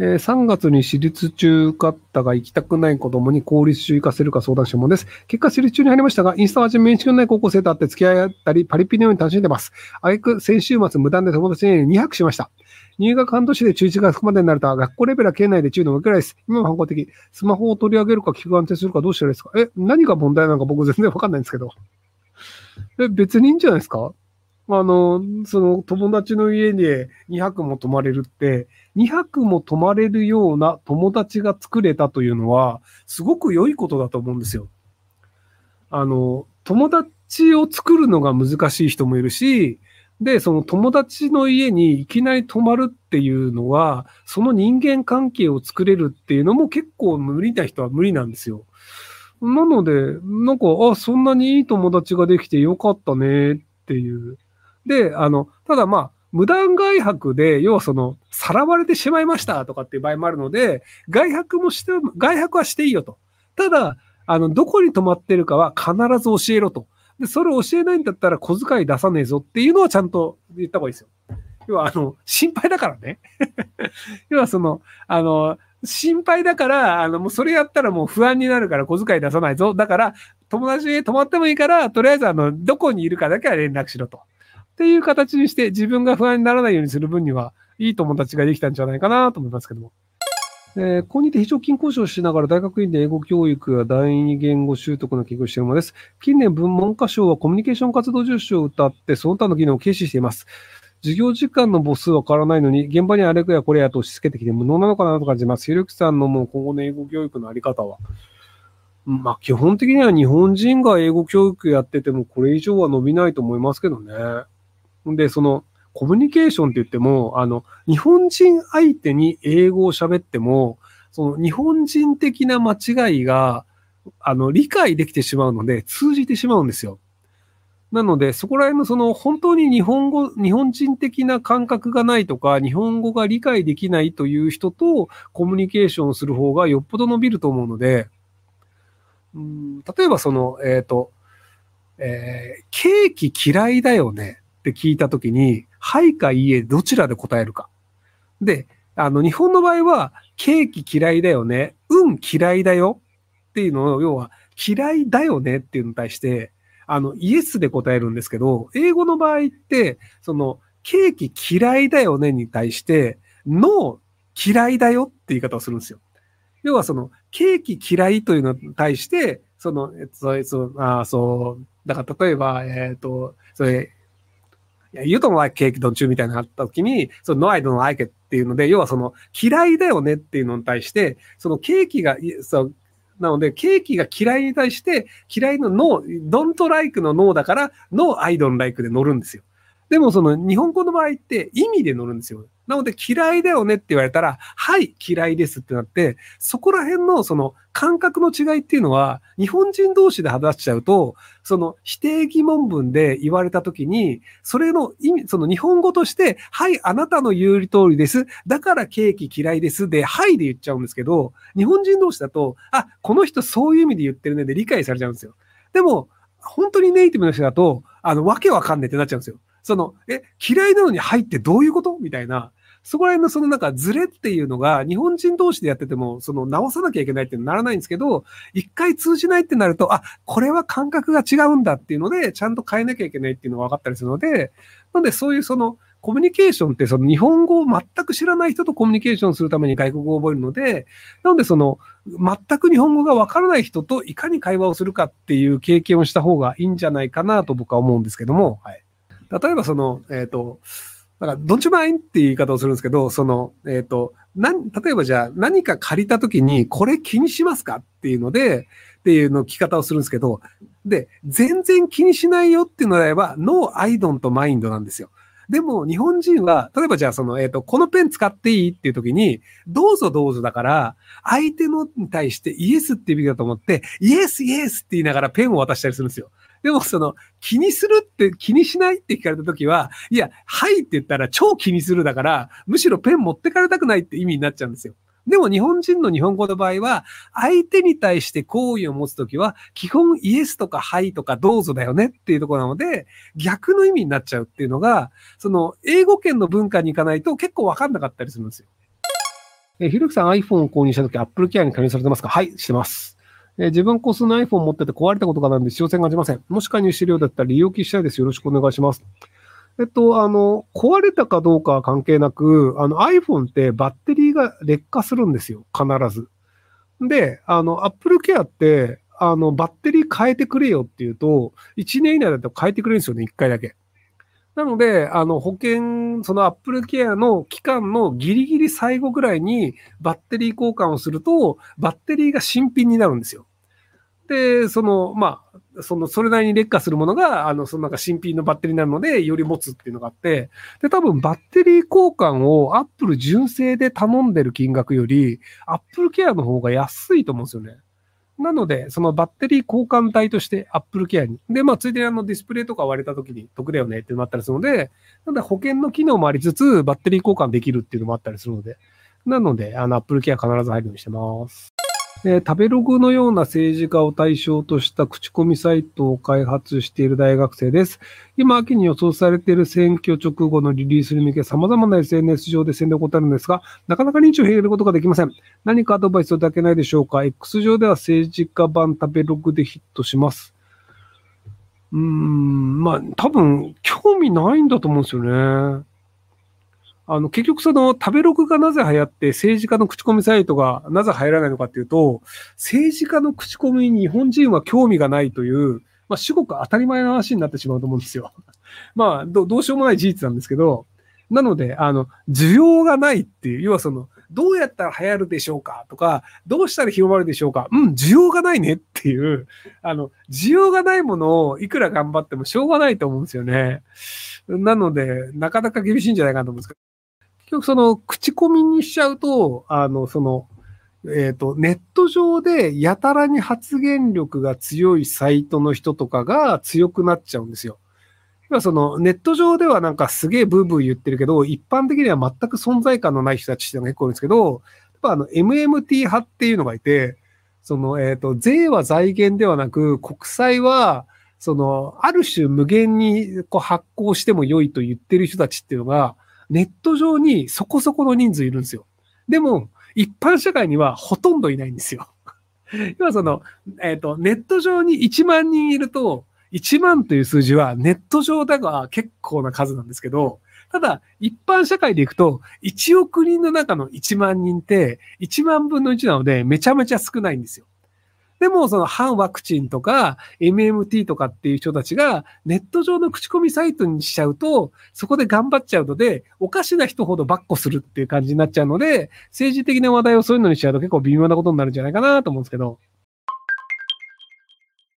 えー、3月に私立中かったが行きたくない子供に公立中行かせるか相談したものです。結果私立中に入りましたが、インスタはじめ面識のない高校生と会って付き合ったり、パリピのように楽しんでます。あげく先週末無断で友達に2泊しました。入学半年で中1がそこまでになると、学校レベルは県内で中のくらいです。今は反抗的。スマホを取り上げるか聞く安定するかどうしたらいいですか？え、何が問題なのか僕全然わかんないんですけど。え、別にいいんじゃないですか？あの、その友達の家に2泊も泊まれるって、2泊も泊まれるような友達が作れたというのは、すごく良いことだと思うんですよ。あの、友達を作るのが難しい人もいるし、で、その友達の家にいきなり泊まるっていうのは、その人間関係を作れるっていうのも結構無理な人は無理なんですよ。なので、なんか、あ、そんなにいい友達ができてよかったねっていうで、あの、ただまあ、無断外泊で、要はその、さらわれてしまいましたとかっていう場合もあるので、外泊もして、外泊はしていいよと。ただ、あの、どこに泊まってるかは必ず教えろと。で、それを教えないんだったら小遣い出さねえぞっていうのはちゃんと言った方がいいですよ。要は、あの、心配だからね。要はその、あの、心配だから、あの、もうそれやったらもう不安になるから小遣い出さないぞ。だから、友達に泊まってもいいから、とりあえずあの、どこにいるかだけは連絡しろと。っていう形にして自分が不安にならないようにする分には、いい友達ができたんじゃないかなと思いますけども。えー、ここにて非常勤講師をしながら大学院で英語教育や第二言語習得の研究をしているものです。近年文文科省はコミュニケーション活動重視を謳って、その他の技能を軽視しています。授業時間の母数は変わらないのに、現場にあれやこれやと押し付けてきて無能なのかなと感じます。ひろゆきさんのもう今後の英語教育のあり方は。まあ、基本的には日本人が英語教育やっててもこれ以上は伸びないと思いますけどね。で、その、コミュニケーションって言っても、あの、日本人相手に英語を喋っても、その日本人的な間違いが、あの、理解できてしまうので、通じてしまうんですよ。なので、そこら辺のその本当に日本語、日本人的な感覚がないとか、日本語が理解できないという人とコミュニケーションする方がよっぽど伸びると思うので、うん例えばその、えっ、ー、と、えー、ケーキ嫌いだよね。って聞いたときに、はいかいいえ、どちらで答えるか。で、あの、日本の場合は、ケーキ嫌いだよね、うん嫌いだよっていうのを、要は、嫌いだよねっていうのに対して、あの、イエスで答えるんですけど、英語の場合って、その、ケーキ嫌いだよねに対して、ノー嫌いだよって言い方をするんですよ。要はその、ケーキ嫌いというのに対して、その、えっと、そあそう、だから例えば、えっ、と、それ、You don't like cake, don't you? みたいなのがあった時に、その No, I don't like っていうので、要はその嫌いだよねっていうのに対して、そのケーキが、そう、なので、ケーキが嫌いに対して、嫌いのノー don't like のノーだから、No, I don't like で乗るんですよ。でもその日本語の場合って意味で乗るんですよ。なので嫌いだよねって言われたら、はい、嫌いですってなって、そこら辺のその感覚の違いっていうのは、日本人同士で話しちゃうと、その否定疑問文で言われたときに、それの意味、その日本語として、はい、あなたの言う通りです。だからケーキ嫌いです。で、はいで言っちゃうんですけど、日本人同士だと、あ、この人そういう意味で言ってるねで理解されちゃうんですよ。でも、本当にネイティブの人だと、あの、わけわかんねえってなっちゃうんですよ。その、え、嫌いなのに入ってどういうこと？みたいな。そこら辺のそのなんかズレっていうのが日本人同士でやってても、その直さなきゃいけないってならないんですけど、一回通じないってなると、あ、これは感覚が違うんだっていうので、ちゃんと変えなきゃいけないっていうのが分かったりするので、なのでそういうそのコミュニケーションってその日本語を全く知らない人とコミュニケーションするために外国語を覚えるので、なのでその全く日本語がわからない人といかに会話をするかっていう経験をした方がいいんじゃないかなと僕は思うんですけども、はい。例えばその、えっ、ー、と、だから、どっちもあいんって言い方をするんですけど、その、えっ、ー、と、な、例えばじゃあ何か借りたときに、これ気にしますかっていうので、っていうの聞き方をするんですけど、で、全然気にしないよっていうのであれば、ノーアイドンとマインドなんですよ。でも、日本人は、例えばじゃあその、えっ、ー、と、このペン使っていいっていう時に、どうぞどうぞだから、相手のに対してイエスっていう意味だと思って、イエスイエスって言いながらペンを渡したりするんですよ。でもその、気にするって気にしないって聞かれたときは、いや、はいって言ったら超気にするだから、むしろペン持ってかれたくないって意味になっちゃうんですよ。でも日本人の日本語の場合は、相手に対して好意を持つときは、基本イエスとかはいとかどうぞだよねっていうところなので、逆の意味になっちゃうっていうのが、その英語圏の文化に行かないと結構わかんなかったりするんですよ。え、ひろきさん iPhone を購入したとき Apple Care に加入されてますか？はい、してます。えー、自分個数の iPhone 持ってて壊れたことがないので使用性がありません。もし加入してるようだったら利用機したいです。よろしくお願いします。えっと、あの、壊れたかどうかは関係なく、あの iPhone ってバッテリーが劣化するんですよ。必ず。で、あの、Apple Care って、あの、バッテリー変えてくれよっていうと、1年以内だと変えてくれるんですよね、1回だけ。なので、あの、保険、その Apple Care の期間のギリギリ最後ぐらいにバッテリー交換をすると、バッテリーが新品になるんですよ。で、その、まあ、その、それなりに劣化するものが、あの、そのなんか新品のバッテリーになるので、より持つっていうのがあって、で、多分バッテリー交換を Apple 純正で頼んでる金額より、Apple Care の方が安いと思うんですよね。なので、そのバッテリー交換体として Apple Care に。で、まあ、ついでにあのディスプレイとか割れた時に得だよねってなったりするので、なので保険の機能もありつつ、バッテリー交換できるっていうのもあったりするので、なので、あの Apple Care 必ず入るようにしてます。えー、食べログのような政治家を対象とした口コミサイトを開発している大学生です。今、秋に予想されている選挙直後のリリースに向け様々な SNS 上で宣伝を行るんですが、なかなか認知を減ることができません。何かアドバイスをいただけないでしょうか ?X 上では政治家版食べログでヒットします。うーん、まあ、多分、興味ないんだと思うんですよね。あの、結局その食べログがなぜ流行って政治家の口コミサイトがなぜ入らないのかっていうと、政治家の口コミに日本人は興味がないという、まあ、至極当たり前の話になってしまうと思うんですよ。まあど、どうしようもない事実なんですけど、なので、あの、需要がないっていう、要はその、どうやったら流行るでしょうかとか、どうしたら広まるでしょうかうん、需要がないねっていう、あの、需要がないものをいくら頑張ってもしょうがないと思うんですよね。なので、なかなか厳しいんじゃないかと思うんですけど。結局その口コミにしちゃうと、あの、その、えっ、ー、と、ネット上でやたらに発言力が強いサイトの人とかが強くなっちゃうんですよ。要はそのネット上ではなんかすげえブーブー言ってるけど、一般的には全く存在感のない人たちっていうのが結構いるんですけど、やっぱあの MMT 派っていうのがいて、その、えっ、ー、と、税は財源ではなく、国債は、その、ある種無限にこう発行しても良いと言ってる人たちっていうのが、ネット上にそこそこの人数いるんですよ。でも、一般社会にはほとんどいないんですよ。要はその、えっ、ー、と、ネット上に1万人いると、1万という数字はネット上だが結構な数なんですけど、ただ、一般社会でいくと、1億人の中の1万人って、1万分の1なので、めちゃめちゃ少ないんですよ。でも、その反ワクチンとか MMT とかっていう人たちがネット上の口コミサイトにしちゃうと、そこで頑張っちゃうので、おかしな人ほどバッコするっていう感じになっちゃうので、政治的な話題をそういうのにしちゃうと結構微妙なことになるんじゃないかなと思うんですけど。